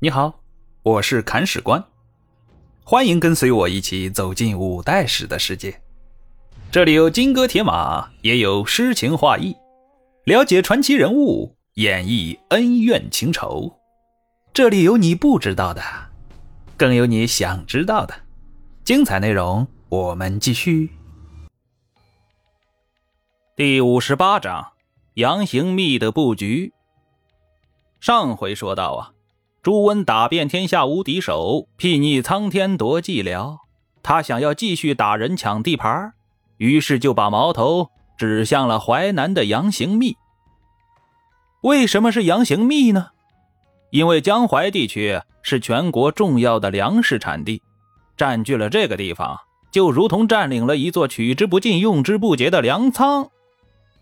你好，我是砍史官，欢迎跟随我一起走进五代史的世界。这里有金戈铁马，也有诗情画意，了解传奇人物，演绎恩怨情仇。这里有你不知道的，更有你想知道的。精彩内容，我们继续。第五十八章：杨行密的布局。上回说到啊。朱温打遍天下无敌手，睥睨苍天夺寂寥。他想要继续打人抢地盘，于是就把矛头指向了淮南的杨行密。为什么是杨行密呢？因为江淮地区是全国重要的粮食产地，占据了这个地方，就如同占领了一座取之不尽、用之不竭的粮仓。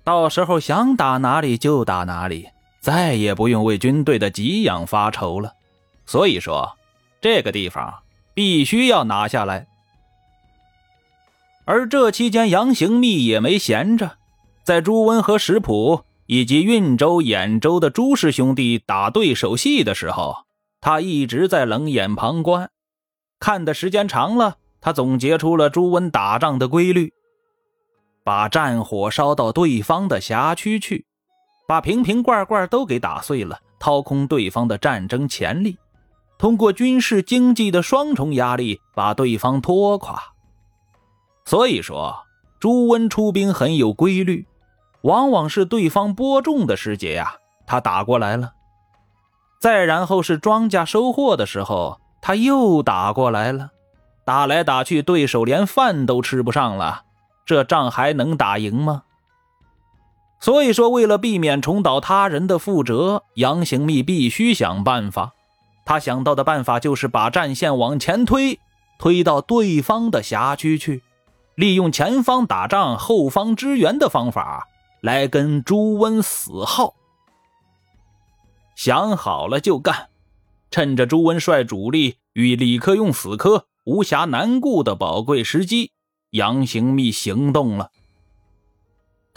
到时候想打哪里就打哪里，再也不用为军队的给养发愁了。所以说，这个地方必须要拿下来。而这期间，杨行密也没闲着，在朱温和石普以及运州、兖州的朱氏兄弟打对手戏的时候，他一直在冷眼旁观。看的时间长了，他总结出了朱温打仗的规律：把战火烧到对方的辖区去，把瓶瓶罐罐都给打碎了，掏空对方的战争潜力。通过军事经济的双重压力，把对方拖垮。所以说，朱温出兵很有规律，往往是对方播种的时节呀，他打过来了；再然后是庄稼收获的时候，他又打过来了。打来打去，对手连饭都吃不上了，这仗还能打赢吗？所以说，为了避免重蹈他人的覆辙，杨行密必须想办法。他想到的办法就是把战线往前推，推到对方的辖区去，利用前方打仗、后方支援的方法来跟朱温死耗。想好了就干，趁着朱温率主力与李克用死磕、无暇难顾的宝贵时机，杨行密行动了。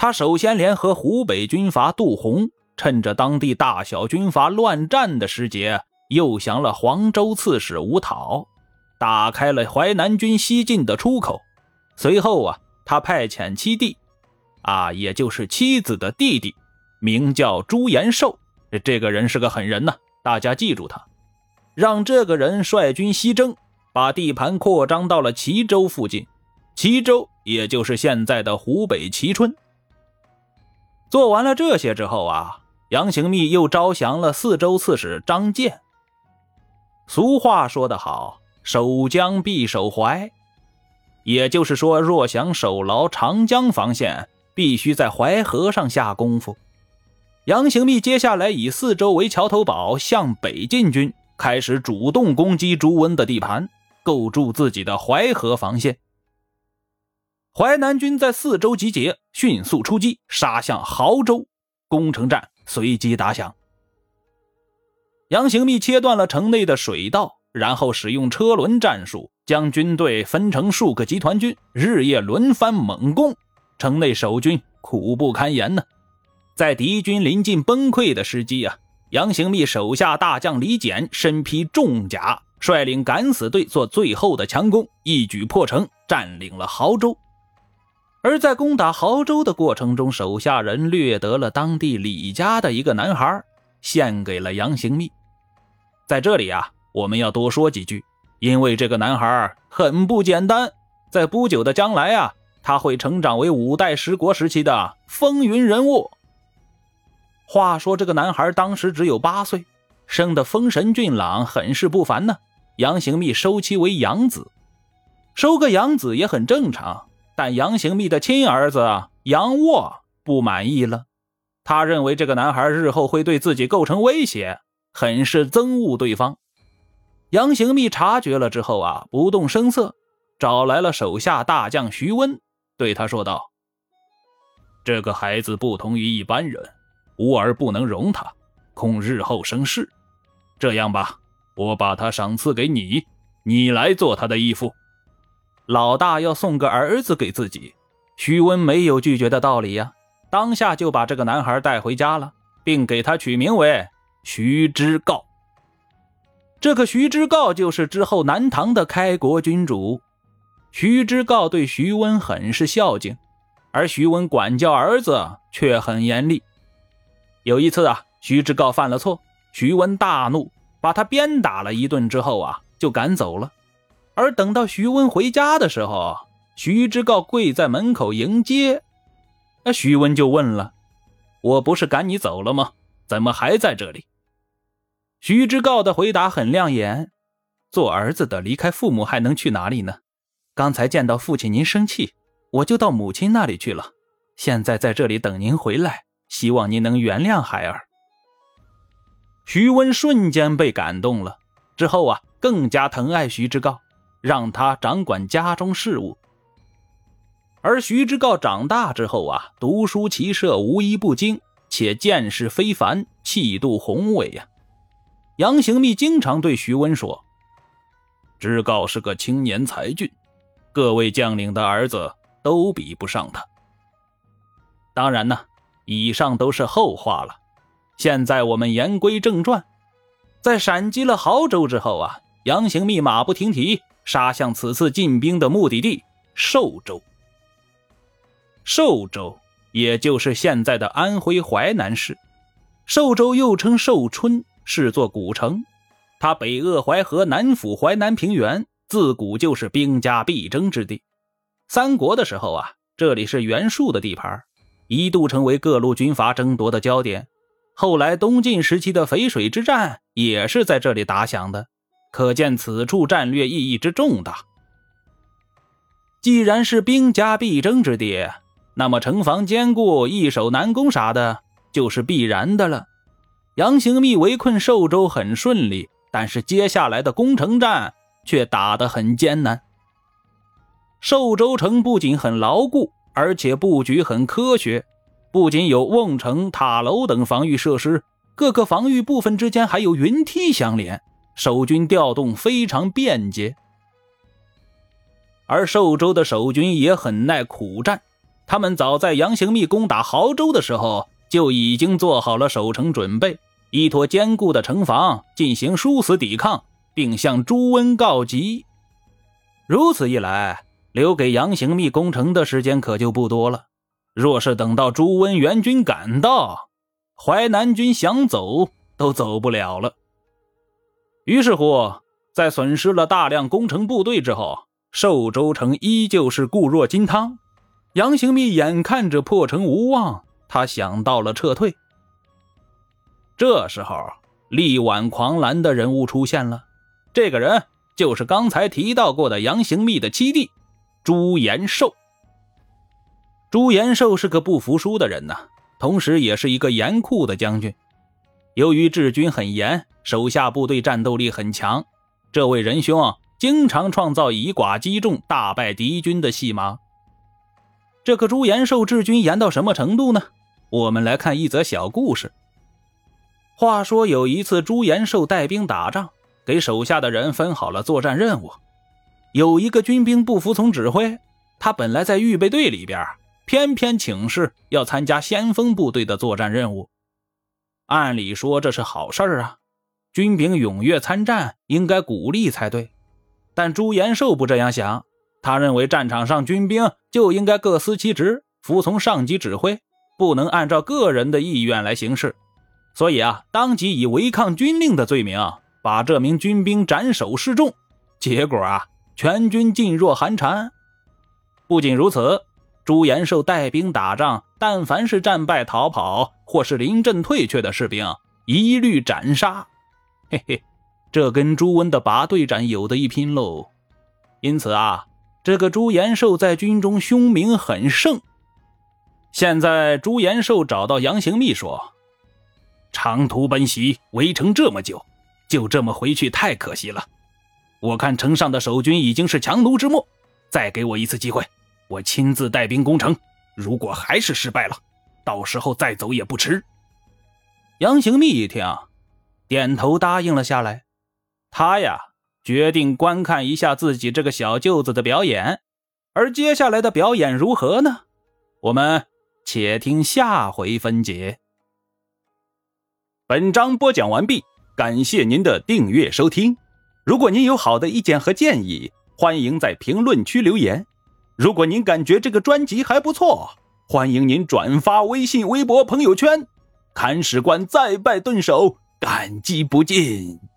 他首先联合湖北军阀杜洪，趁着当地大小军阀乱战的时节。又降了黄州刺史吴讨，打开了淮南军西进的出口。随后啊，他派遣七弟，啊，也就是妻子的弟弟，名叫朱延寿。这个人是个狠人呐，大家记住他。让这个人率军西征，把地盘扩张到了齐州附近。齐州也就是现在的湖北蕲春。做完了这些之后啊，杨行密又招降了四州刺史张建。俗话说得好，“守江必守淮”，也就是说，若想守牢长江防线，必须在淮河上下功夫。杨行密接下来以四周为桥头堡，向北进军，开始主动攻击朱温的地盘，构筑自己的淮河防线。淮南军在四周集结，迅速出击，杀向亳州，攻城战随即打响。杨行密切断了城内的水道，然后使用车轮战术，将军队分成数个集团军，日夜轮番猛攻。城内守军苦不堪言呢。在敌军临近崩溃的时机啊，杨行密手下大将李简身披重甲，率领敢死队做最后的强攻，一举破城，占领了亳州。而在攻打亳州的过程中，手下人掠得了当地李家的一个男孩，献给了杨行密。在这里啊，我们要多说几句，因为这个男孩很不简单，在不久的将来啊，他会成长为五代十国时期的风云人物。话说这个男孩当时只有八岁，生得风神俊朗，很是不凡呢。杨行密收其为养子，收个养子也很正常。但杨行密的亲儿子杨沃不满意了，他认为这个男孩日后会对自己构成威胁。很是憎恶对方，杨行密察觉了之后啊，不动声色，找来了手下大将徐温，对他说道：“这个孩子不同于一般人，吾儿不能容他，恐日后生事。这样吧，我把他赏赐给你，你来做他的义父。老大要送个儿子给自己，徐温没有拒绝的道理呀，当下就把这个男孩带回家了，并给他取名为。”徐之诰，这个徐知诰就是之后南唐的开国君主。徐知诰对徐温很是孝敬，而徐温管教儿子却很严厉。有一次啊，徐知诰犯了错，徐温大怒，把他鞭打了一顿之后啊，就赶走了。而等到徐温回家的时候，徐知诰跪在门口迎接。那徐温就问了：“我不是赶你走了吗？怎么还在这里？”徐知诰的回答很亮眼：“做儿子的离开父母还能去哪里呢？刚才见到父亲您生气，我就到母亲那里去了。现在在这里等您回来，希望您能原谅孩儿。”徐温瞬间被感动了，之后啊，更加疼爱徐知诰。让他掌管家中事务，而徐知诰长大之后啊，读书骑射无一不精，且见识非凡，气度宏伟呀。杨行密经常对徐温说：“知诰是个青年才俊，各位将领的儿子都比不上他。”当然呢，以上都是后话了。现在我们言归正传，在闪击了亳州之后啊，杨行密马不停蹄。杀向此次进兵的目的地寿州。寿州，也就是现在的安徽淮南市。寿州又称寿春，是座古城。它北扼淮河，南抚淮南平原，自古就是兵家必争之地。三国的时候啊，这里是袁术的地盘，一度成为各路军阀争夺的焦点。后来东晋时期的淝水之战也是在这里打响的。可见此处战略意义之重大。既然是兵家必争之地，那么城防坚固、易守难攻啥的，就是必然的了。杨行密围困寿州很顺利，但是接下来的攻城战却打得很艰难。寿州城不仅很牢固，而且布局很科学，不仅有瓮城、塔楼等防御设施，各个防御部分之间还有云梯相连。守军调动非常便捷，而寿州的守军也很耐苦战。他们早在杨行密攻打濠州的时候，就已经做好了守城准备，依托坚固的城防进行殊死抵抗，并向朱温告急。如此一来，留给杨行密攻城的时间可就不多了。若是等到朱温援军赶到，淮南军想走都走不了了。于是乎，在损失了大量攻城部队之后，寿州城依旧是固若金汤。杨行密眼看着破城无望，他想到了撤退。这时候，力挽狂澜的人物出现了。这个人就是刚才提到过的杨行密的七弟朱延寿。朱延寿是个不服输的人呐，同时也是一个严酷的将军。由于治军很严。手下部队战斗力很强，这位仁兄经常创造以寡击众、大败敌军的戏码。这个朱延寿治军严到什么程度呢？我们来看一则小故事。话说有一次，朱延寿带兵打仗，给手下的人分好了作战任务。有一个军兵不服从指挥，他本来在预备队里边，偏偏请示要参加先锋部队的作战任务。按理说这是好事儿啊。军兵踊跃参战，应该鼓励才对。但朱延寿不这样想，他认为战场上军兵就应该各司其职，服从上级指挥，不能按照个人的意愿来行事。所以啊，当即以违抗军令的罪名，把这名军兵斩首示众。结果啊，全军噤若寒蝉。不仅如此，朱延寿带兵打仗，但凡是战败逃跑或是临阵退却的士兵，一律斩杀。嘿嘿，这跟朱温的拔队斩有的一拼喽。因此啊，这个朱延寿在军中凶名很盛。现在朱延寿找到杨行密说：“长途奔袭，围城这么久，就这么回去太可惜了。我看城上的守军已经是强弩之末，再给我一次机会，我亲自带兵攻城。如果还是失败了，到时候再走也不迟。”杨行密一听。点头答应了下来，他呀决定观看一下自己这个小舅子的表演，而接下来的表演如何呢？我们且听下回分解。本章播讲完毕。感谢您的订阅收听。如果您有好的意见和建议，欢迎在评论区留言。如果您感觉这个专辑还不错，欢迎您转发微信、微博、朋友圈。看史官再拜顿首，感激不尽。